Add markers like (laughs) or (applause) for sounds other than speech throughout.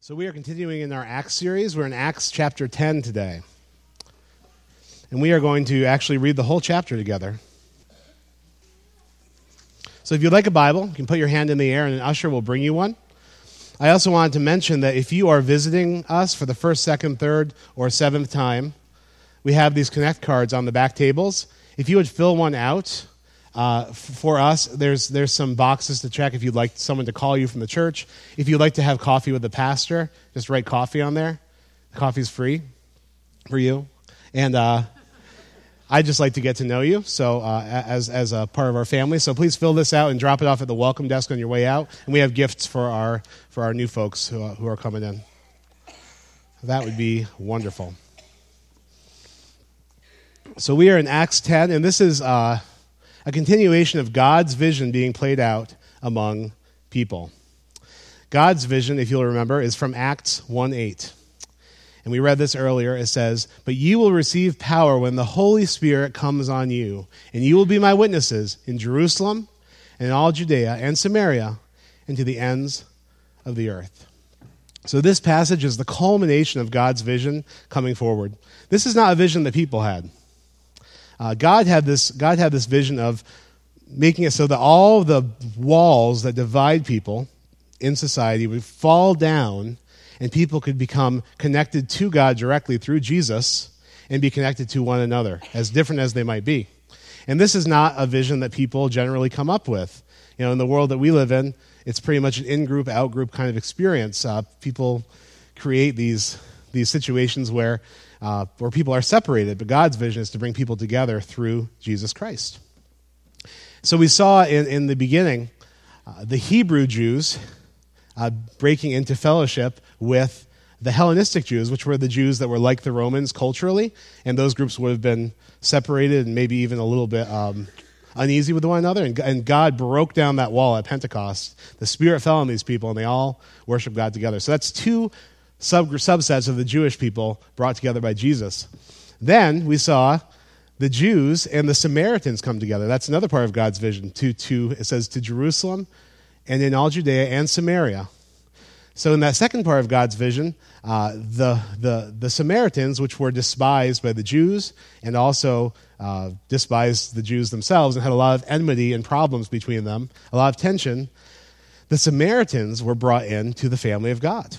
So, we are continuing in our Acts series. We're in Acts chapter 10 today. And we are going to actually read the whole chapter together. So, if you'd like a Bible, you can put your hand in the air and an usher will bring you one. I also wanted to mention that if you are visiting us for the first, second, third, or seventh time, we have these Connect cards on the back tables. If you would fill one out, uh, for us, there's, there's some boxes to check if you'd like someone to call you from the church. If you'd like to have coffee with the pastor, just write coffee on there. Coffee's free for you. And uh, I just like to get to know you so uh, as, as a part of our family. So please fill this out and drop it off at the welcome desk on your way out. And we have gifts for our, for our new folks who, who are coming in. That would be wonderful. So we are in Acts 10, and this is uh, a continuation of God's vision being played out among people. God's vision, if you'll remember, is from Acts 1 8. And we read this earlier. It says, But you will receive power when the Holy Spirit comes on you, and you will be my witnesses in Jerusalem and in all Judea and Samaria and to the ends of the earth. So, this passage is the culmination of God's vision coming forward. This is not a vision that people had. Uh, God, had this, God had this vision of making it so that all the walls that divide people in society would fall down and people could become connected to God directly through Jesus and be connected to one another, as different as they might be. And this is not a vision that people generally come up with. You know, in the world that we live in, it's pretty much an in group, out group kind of experience. Uh, people create these, these situations where uh, where people are separated, but God's vision is to bring people together through Jesus Christ. So we saw in, in the beginning uh, the Hebrew Jews uh, breaking into fellowship with the Hellenistic Jews, which were the Jews that were like the Romans culturally, and those groups would have been separated and maybe even a little bit um, uneasy with one another. And, and, God broke down that wall at Pentecost. The Spirit fell on these people, and they all worship God together. So that's two sub- subsets of the Jewish people brought together by Jesus. Then we saw the Jews and the Samaritans come together. That's another part of God's vision. To, to, it says to Jerusalem and in all Judea and Samaria. So, in that second part of God's vision, uh, the, the, the Samaritans, which were despised by the Jews and also uh, despised the Jews themselves and had a lot of enmity and problems between them, a lot of tension, the Samaritans were brought into the family of God.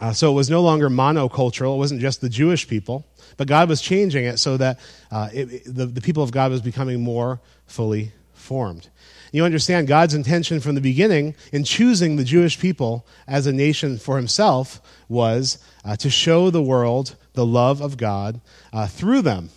Uh, so it was no longer monocultural. It wasn't just the Jewish people, but God was changing it so that uh, it, the, the people of God was becoming more fully formed. You understand God's intention from the beginning in choosing the Jewish people as a nation for himself was uh, to show the world the love of God uh, through them,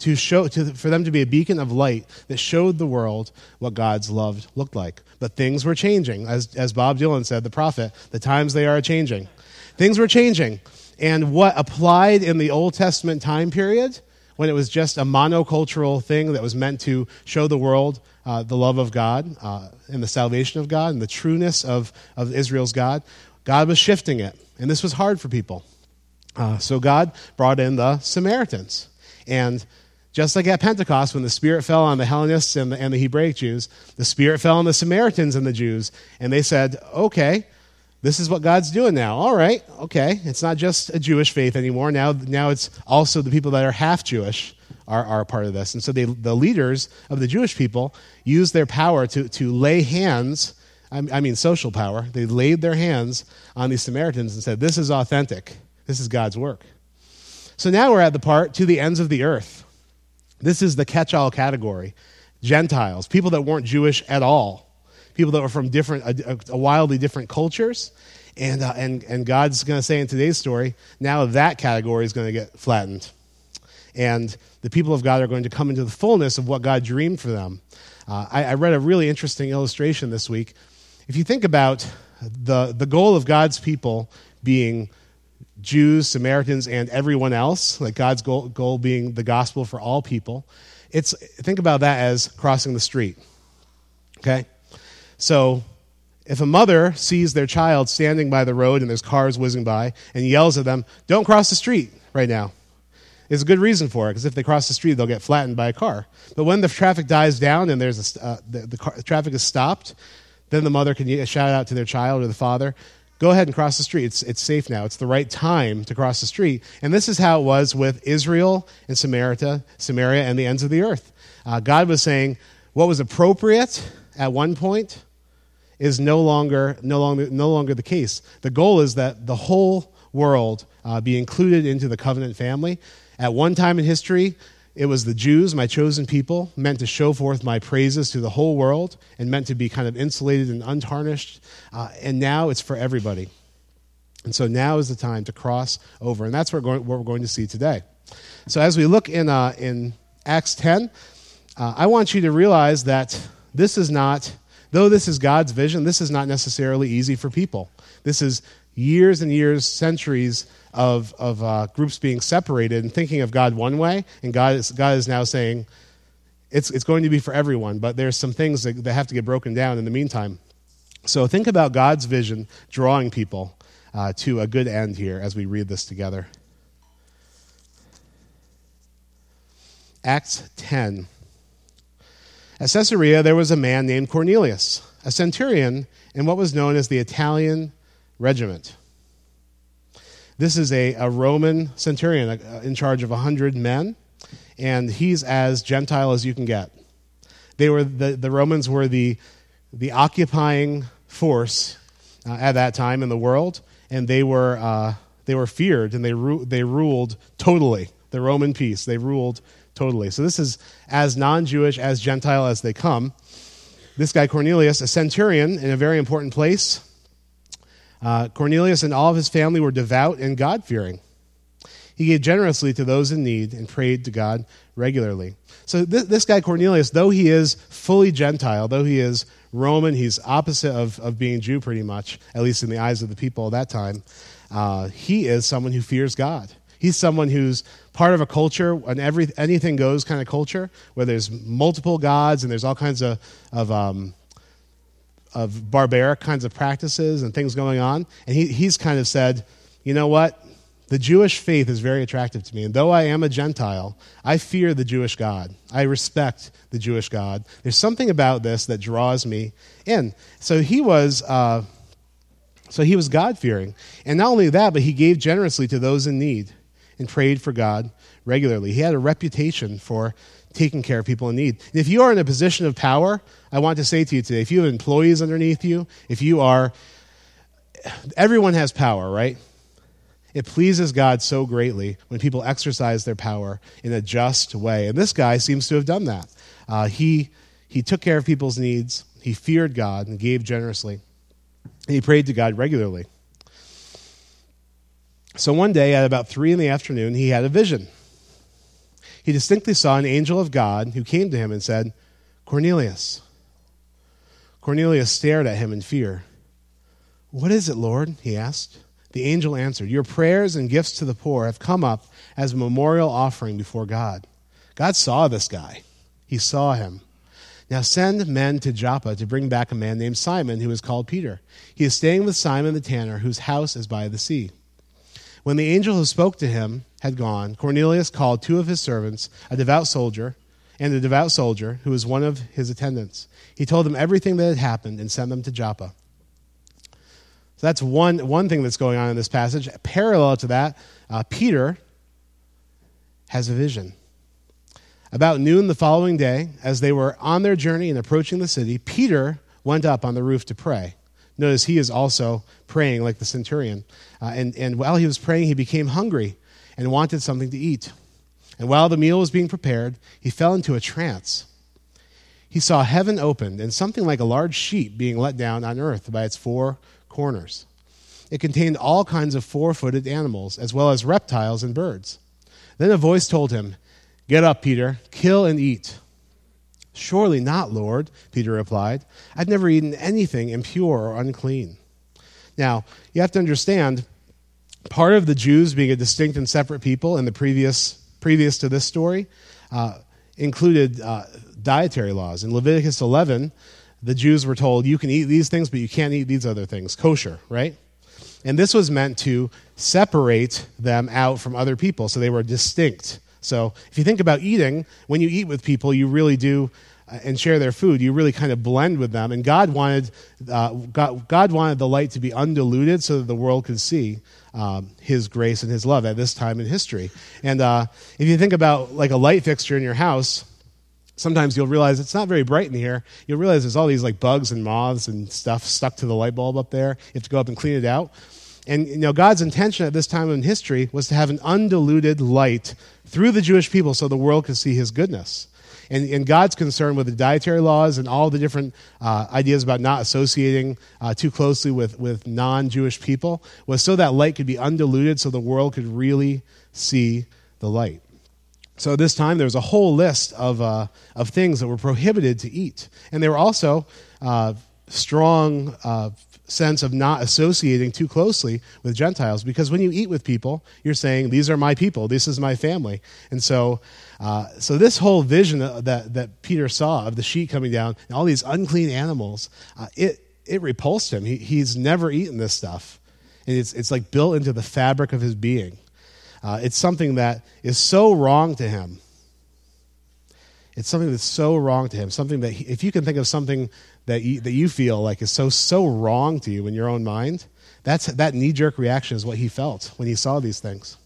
to show, to, for them to be a beacon of light that showed the world what God's love looked like. But things were changing. As, as Bob Dylan said, the prophet, the times they are changing. Things were changing. And what applied in the Old Testament time period, when it was just a monocultural thing that was meant to show the world uh, the love of God uh, and the salvation of God and the trueness of, of Israel's God, God was shifting it. And this was hard for people. Uh, so God brought in the Samaritans. And just like at Pentecost, when the Spirit fell on the Hellenists and the, and the Hebraic Jews, the Spirit fell on the Samaritans and the Jews. And they said, okay, this is what God's doing now. All right, okay. It's not just a Jewish faith anymore. Now, now it's also the people that are half Jewish are, are a part of this. And so they, the leaders of the Jewish people used their power to, to lay hands, I mean social power. They laid their hands on these Samaritans and said, This is authentic. This is God's work. So now we're at the part to the ends of the earth. This is the catch all category Gentiles, people that weren't Jewish at all people that were from different, a, a wildly different cultures. And, uh, and, and God's going to say in today's story, now that category is going to get flattened. And the people of God are going to come into the fullness of what God dreamed for them. Uh, I, I read a really interesting illustration this week. If you think about the, the goal of God's people being Jews, Samaritans, and everyone else, like God's goal, goal being the gospel for all people, it's, think about that as crossing the street. Okay? So if a mother sees their child standing by the road and there's cars whizzing by and yells at them, don't cross the street right now, there's a good reason for it because if they cross the street, they'll get flattened by a car. But when the traffic dies down and there's a, uh, the, the, car, the, traffic is stopped, then the mother can shout out to their child or the father, go ahead and cross the street. It's, it's safe now. It's the right time to cross the street. And this is how it was with Israel and Samaria, Samaria and the ends of the earth. Uh, God was saying what was appropriate at one point is no longer, no, longer, no longer the case. The goal is that the whole world uh, be included into the covenant family. At one time in history, it was the Jews, my chosen people, meant to show forth my praises to the whole world and meant to be kind of insulated and untarnished. Uh, and now it's for everybody. And so now is the time to cross over. And that's what we're going, what we're going to see today. So as we look in, uh, in Acts 10, uh, I want you to realize that this is not, though this is God's vision, this is not necessarily easy for people. This is years and years, centuries of, of uh, groups being separated and thinking of God one way, and God is, God is now saying it's, it's going to be for everyone, but there's some things that, that have to get broken down in the meantime. So think about God's vision drawing people uh, to a good end here as we read this together. Acts 10. At Caesarea, there was a man named Cornelius, a centurion in what was known as the Italian regiment. This is a, a Roman centurion uh, in charge of 100 men, and he's as Gentile as you can get. They were the, the Romans were the, the occupying force uh, at that time in the world, and they were, uh, they were feared and they, ru- they ruled totally. The Roman peace, they ruled totally. So this is as non Jewish, as Gentile as they come. This guy, Cornelius, a centurion in a very important place, uh, Cornelius and all of his family were devout and God fearing. He gave generously to those in need and prayed to God regularly. So, this, this, guy, Cornelius, though he is fully Gentile, though he is Roman, he's opposite of, of being Jew pretty much, at least in the eyes of the people at that time. Uh, he is someone who fears God. He's someone who's part of a culture, an every, anything goes kind of culture, where there's multiple gods and there's all kinds of, of um, of barbaric kinds of practices and things going on. And he, he's kind of said, you know what? The Jewish faith is very attractive to me. And though I am a Gentile, I fear the Jewish God. I respect the Jewish God. There's something about this that draws me in. So he was. Uh, so he was God fearing. And not only that, but he gave generously to those in need and prayed for God regularly. He had a reputation for taking care of people in need. And if you are in a position of power, I want to say to you today if you have employees underneath you, if you are, everyone has power, right? It pleases God so greatly when people exercise their power in a just way. And this guy seems to have done that. Uh, he, he took care of people's needs, he feared God, and gave generously. And he prayed to God regularly. So one day at about three in the afternoon, he had a vision he distinctly saw an angel of God who came to him and said, Cornelius. Cornelius stared at him in fear. What is it, Lord? he asked. The angel answered, Your prayers and gifts to the poor have come up as a memorial offering before God. God saw this guy. He saw him. Now send men to Joppa to bring back a man named Simon who is called Peter. He is staying with Simon the tanner, whose house is by the sea. When the angel who spoke to him had gone, Cornelius called two of his servants, a devout soldier, and a devout soldier who was one of his attendants. He told them everything that had happened and sent them to Joppa. So that's one, one thing that's going on in this passage. Parallel to that, uh, Peter has a vision. About noon the following day, as they were on their journey and approaching the city, Peter went up on the roof to pray. Notice he is also praying like the centurion. Uh, and, and while he was praying, he became hungry and wanted something to eat. And while the meal was being prepared, he fell into a trance. He saw heaven opened and something like a large sheet being let down on earth by its four corners. It contained all kinds of four footed animals, as well as reptiles and birds. Then a voice told him, Get up, Peter, kill and eat. Surely not, Lord, Peter replied. I've never eaten anything impure or unclean. Now, you have to understand, part of the Jews being a distinct and separate people in the previous, previous to this story uh, included uh, dietary laws. In Leviticus 11, the Jews were told, you can eat these things, but you can't eat these other things. Kosher, right? And this was meant to separate them out from other people, so they were distinct. So if you think about eating, when you eat with people, you really do uh, and share their food, you really kind of blend with them. And God wanted, uh, God, God, wanted the light to be undiluted so that the world could see um, His grace and His love at this time in history. And uh, if you think about like a light fixture in your house, sometimes you'll realize it's not very bright in here. You'll realize there's all these like bugs and moths and stuff stuck to the light bulb up there. You have to go up and clean it out. And you know, God's intention at this time in history was to have an undiluted light through the Jewish people so the world could see His goodness and, and God's concern with the dietary laws and all the different uh, ideas about not associating uh, too closely with, with non Jewish people was so that light could be undiluted so the world could really see the light. So this time there was a whole list of, uh, of things that were prohibited to eat. And they were also uh, strong uh, sense of not associating too closely with Gentiles because when you eat with people, you're saying, These are my people, this is my family. And so, uh, so this whole vision that, that Peter saw of the sheet coming down and all these unclean animals, uh, it, it repulsed him. He, he's never eaten this stuff. And it's, it's like built into the fabric of his being. Uh, it's something that is so wrong to him. It's something that's so wrong to him. Something that, he, if you can think of something that you, that you feel like is so so wrong to you in your own mind that's that knee-jerk reaction is what he felt when he saw these things.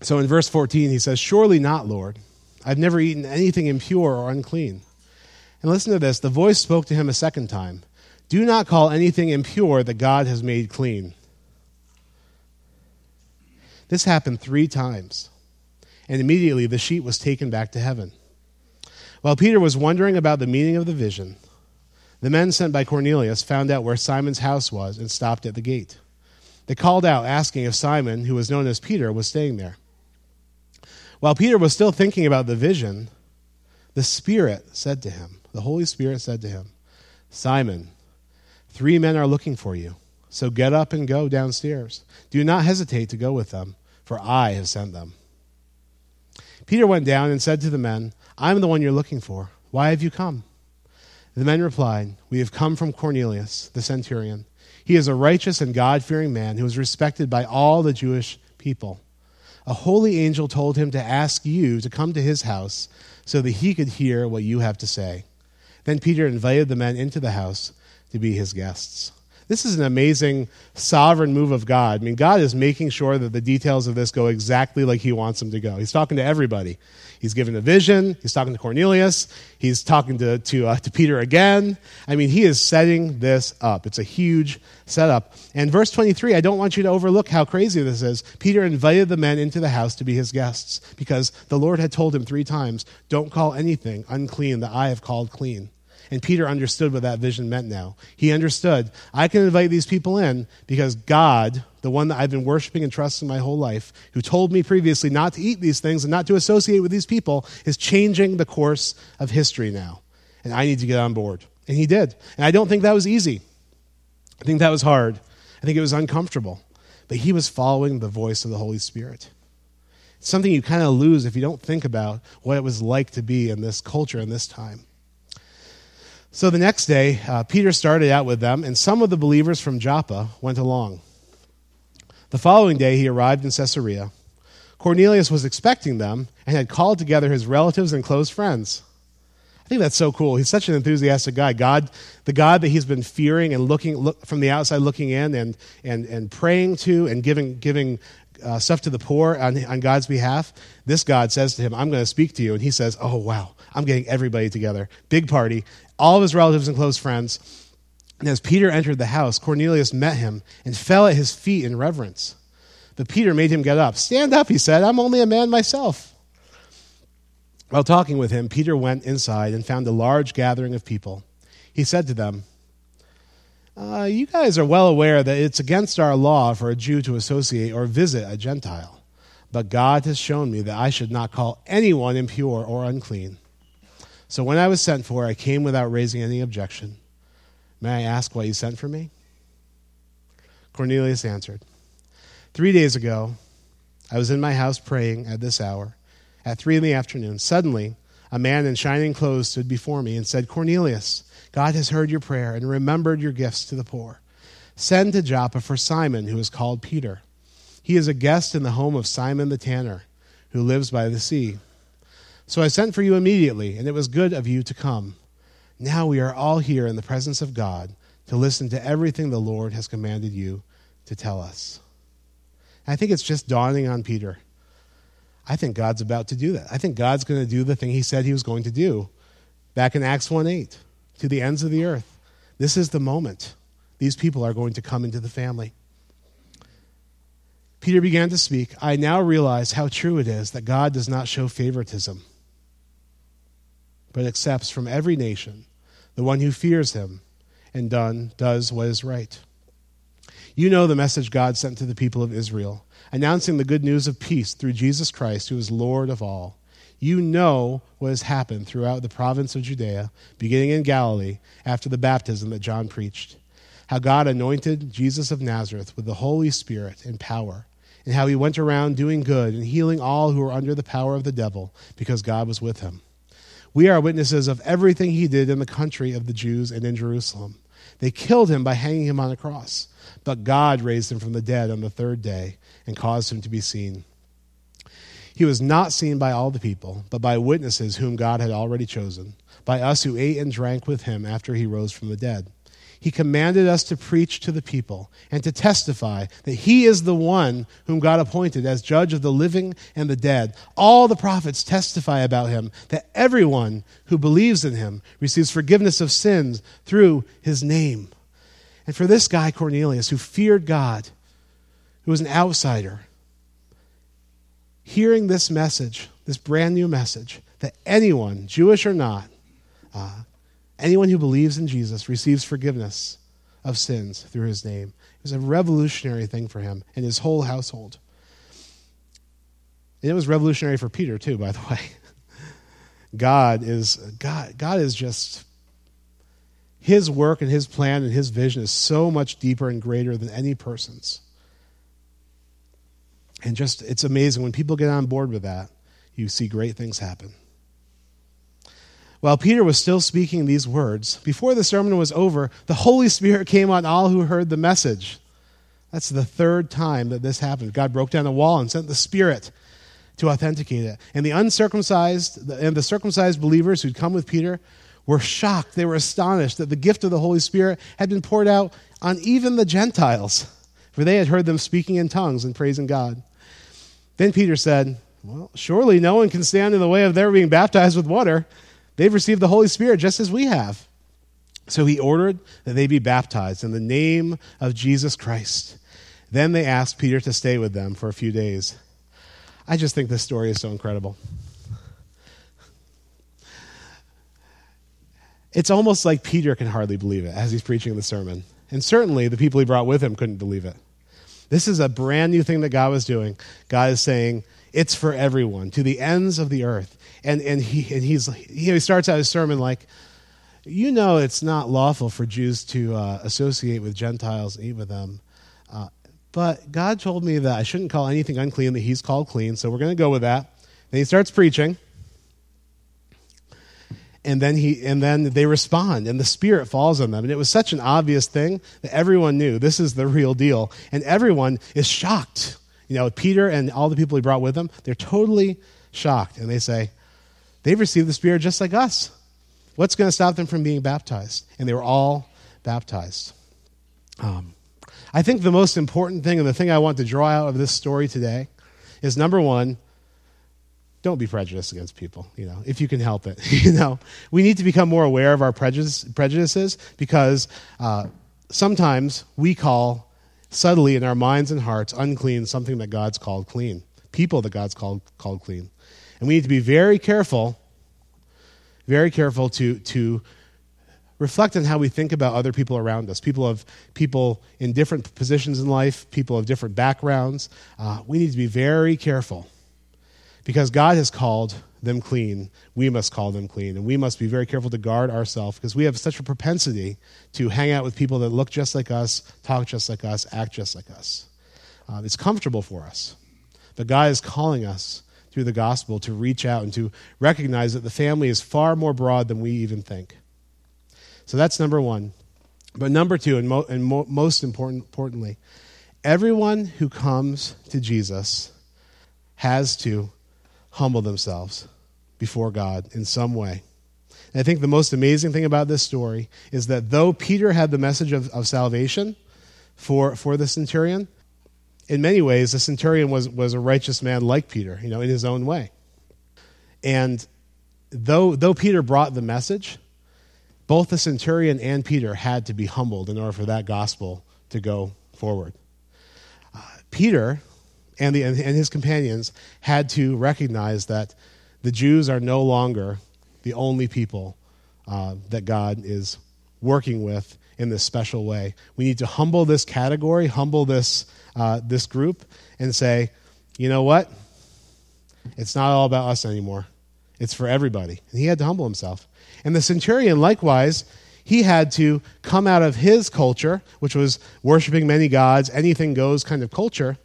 So in verse 14 he says surely not lord. I've never eaten anything impure or unclean. And listen to this. The voice spoke to him a second time. Do not call anything impure that god has made clean. This happened three times. And immediately the sheet was taken back to heaven while Peter was wondering about the meaning of the vision, the men sent by Cornelius found out where Simon's house was and stopped at the gate. They called out, asking if Simon, who was known as Peter, was staying there. While Peter was still thinking about the vision, the Spirit said to him, the Holy Spirit said to him, Simon, three men are looking for you. So get up and go downstairs. Do not hesitate to go with them, for I have sent them. Peter went down and said to the men, I'm the one you're looking for. Why have you come? The men replied, We have come from Cornelius, the centurion. He is a righteous and God fearing man who is respected by all the Jewish people. A holy angel told him to ask you to come to his house so that he could hear what you have to say. Then Peter invited the men into the house to be his guests. This is an amazing sovereign move of God. I mean, God is making sure that the details of this go exactly like He wants them to go. He's talking to everybody. He's given a vision. He's talking to Cornelius. He's talking to, to, uh, to Peter again. I mean, he is setting this up. It's a huge setup. And verse 23, I don't want you to overlook how crazy this is. Peter invited the men into the house to be his guests because the Lord had told him three times, Don't call anything unclean that I have called clean. And Peter understood what that vision meant now. He understood, I can invite these people in because God, the one that I've been worshiping and trusting my whole life, who told me previously not to eat these things and not to associate with these people, is changing the course of history now. And I need to get on board. And he did. And I don't think that was easy. I think that was hard. I think it was uncomfortable. But he was following the voice of the Holy Spirit. It's something you kind of lose if you don't think about what it was like to be in this culture in this time. So the next day, uh, Peter started out with them, and some of the believers from Joppa went along. The following day, he arrived in Caesarea. Cornelius was expecting them and had called together his relatives and close friends. I think that's so cool. He's such an enthusiastic guy. God, the God that he's been fearing and looking look, from the outside, looking in and, and, and praying to and giving, giving uh, stuff to the poor on, on God's behalf. This God says to him, I'm going to speak to you. And he says, Oh, wow, I'm getting everybody together. Big party all of his relatives and close friends. And as Peter entered the house, Cornelius met him and fell at his feet in reverence. But Peter made him get up. Stand up, he said. I'm only a man myself. While talking with him, Peter went inside and found a large gathering of people. He said to them, uh, You guys are well aware that it's against our law for a Jew to associate or visit a Gentile. But God has shown me that I should not call anyone impure or unclean. So when I was sent for, I came without raising any objection. May I ask why you sent for me? Cornelius answered, Three days ago, I was in my house praying at this hour, at three in the afternoon. Suddenly, a man in shining clothes stood before me and said, Cornelius, God has heard your prayer and remembered your gifts to the poor. Send to Joppa for Simon, who is called Peter. He is a guest in the home of Simon the tanner, who lives by the sea. So I sent for you immediately, and it was good of you to come. Now we are all here in the presence of God to listen to everything the Lord has commanded you to tell us. I think it's just dawning on Peter. I think God's about to do that. I think God's going to do the thing he said he was going to do back in Acts 1 8 to the ends of the earth. This is the moment. These people are going to come into the family. Peter began to speak. I now realize how true it is that God does not show favoritism but accepts from every nation the one who fears him and done, does what is right. You know the message God sent to the people of Israel, announcing the good news of peace through Jesus Christ, who is Lord of all. You know what has happened throughout the province of Judea, beginning in Galilee, after the baptism that John preached. How God anointed Jesus of Nazareth with the Holy Spirit and power, and how he went around doing good and healing all who were under the power of the devil, because God was with him. We are witnesses of everything he did in the country of the Jews and in Jerusalem. They killed him by hanging him on a cross, but God raised him from the dead on the third day and caused him to be seen. He was not seen by all the people, but by witnesses whom God had already chosen, by us who ate and drank with him after he rose from the dead he commanded us to preach to the people and to testify that he is the one whom God appointed as judge of the living and the dead. All the prophets testify about him that everyone who believes in him receives forgiveness of sins through his name. And for this guy, Cornelius, who feared God, who was an outsider, hearing this message, this brand new message, that anyone, Jewish or not, uh, Anyone who believes in Jesus receives forgiveness of sins through his name. It was a revolutionary thing for him and his whole household. And it was revolutionary for Peter too, by the (laughs) way. God is God God is just his work and his plan and his vision is so much deeper and greater than any person's. And just it's amazing when people get on board with that, you see great things happen. While Peter was still speaking these words, before the sermon was over, the Holy Spirit came on all who heard the message. That's the third time that this happened. God broke down the wall and sent the Spirit to authenticate it. And the uncircumcised and the circumcised believers who'd come with Peter were shocked. They were astonished that the gift of the Holy Spirit had been poured out on even the Gentiles, for they had heard them speaking in tongues and praising God. Then Peter said, Well, surely no one can stand in the way of their being baptized with water. They've received the Holy Spirit just as we have. So he ordered that they be baptized in the name of Jesus Christ. Then they asked Peter to stay with them for a few days. I just think this story is so incredible. It's almost like Peter can hardly believe it as he's preaching the sermon. And certainly the people he brought with him couldn't believe it. This is a brand new thing that God was doing. God is saying, it's for everyone, to the ends of the earth and and he and he's he starts out his sermon like you know it's not lawful for Jews to uh, associate with Gentiles and eat with them. Uh, but God told me that I shouldn't call anything unclean that He's called clean, so we're going to go with that. Then he starts preaching, and then he and then they respond, and the Spirit falls on them, and it was such an obvious thing that everyone knew this is the real deal, and everyone is shocked. You know, Peter and all the people he brought with him, they're totally shocked, and they say, They've received the Spirit just like us. What's going to stop them from being baptized? And they were all baptized. Um, I think the most important thing and the thing I want to draw out of this story today is number one, don't be prejudiced against people, you know, if you can help it. (laughs) you know, we need to become more aware of our prejudice, prejudices because uh, sometimes we call subtly in our minds and hearts unclean something that God's called clean, people that God's called, called clean. And we need to be very careful, very careful to, to reflect on how we think about other people around us. People of people in different positions in life people of different backgrounds. Uh, we need to be very careful because god has called them clean we must call them clean and we must be very careful to guard ourselves because we have such a propensity to hang out with people that look just like us talk just like us act just like us uh, it's comfortable for us but god is calling us through the gospel to reach out and to recognize that the family is far more broad than we even think. So that's number one. But number two, and, mo- and mo- most important, importantly, everyone who comes to Jesus has to humble themselves before God in some way. And I think the most amazing thing about this story is that though Peter had the message of, of salvation for, for the centurion, in many ways, the centurion was, was a righteous man like Peter, you know, in his own way. And though, though Peter brought the message, both the centurion and Peter had to be humbled in order for that gospel to go forward. Uh, Peter and, the, and his companions had to recognize that the Jews are no longer the only people uh, that God is working with in this special way. We need to humble this category, humble this, uh, this group, and say, you know what? It's not all about us anymore. It's for everybody. And he had to humble himself. And the centurion, likewise, he had to come out of his culture, which was worshiping many gods, anything goes kind of culture,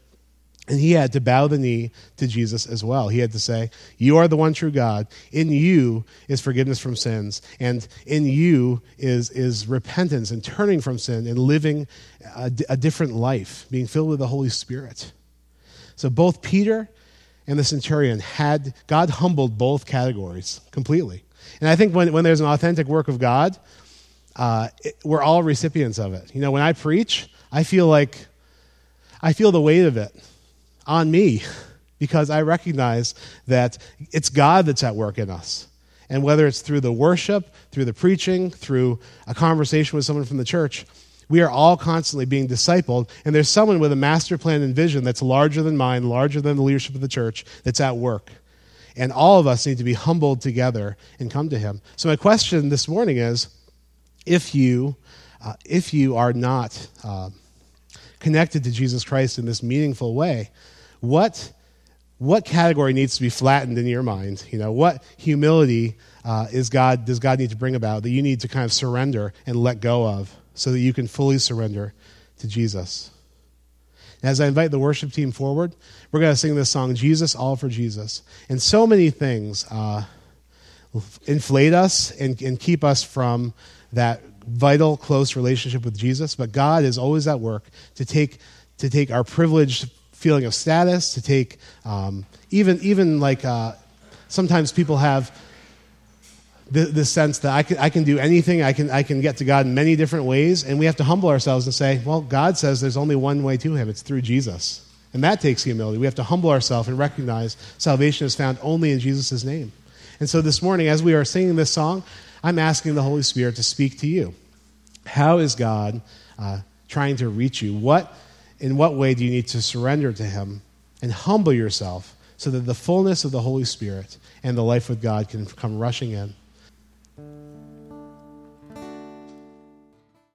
and he had to bow the knee to Jesus as well. He had to say, You are the one true God. In you is forgiveness from sins. And in you is, is repentance and turning from sin and living a, a different life, being filled with the Holy Spirit. So both Peter and the centurion had, God humbled both categories completely. And I think when, when there's an authentic work of God, uh, it, we're all recipients of it. You know, when I preach, I feel like I feel the weight of it on me because I recognize that it's God that's at work in us. And whether it's through the worship, through the preaching, through a conversation with someone from the church, we are all constantly being discipled. And there's someone with a master plan and vision that's larger than mine, larger than the leadership of the church, that's at work. And all of us need to be humbled together and come to Him. So, my question this morning is if you, uh, if you are not uh, connected to Jesus Christ in this meaningful way, what, what category needs to be flattened in your mind? You know, what humility uh, is God, does God need to bring about that you need to kind of surrender and let go of so that you can fully surrender to Jesus? As I invite the worship team forward, we're going to sing this song, Jesus, All for Jesus. And so many things uh, inflate us and, and keep us from that vital, close relationship with Jesus. But God is always at work to take, to take our privileged feeling of status, to take um, even even like uh, sometimes people have the, the sense that I can, I can do anything, I can, I can get to God in many different ways, and we have to humble ourselves and say, well, God says there's only one way to Him, it's through Jesus. And that takes humility. We have to humble ourselves and recognize salvation is found only in Jesus' name. And so this morning, as we are singing this song, I'm asking the Holy Spirit to speak to you. How is God uh, trying to reach you? What in what way do you need to surrender to Him and humble yourself so that the fullness of the Holy Spirit and the life with God can come rushing in?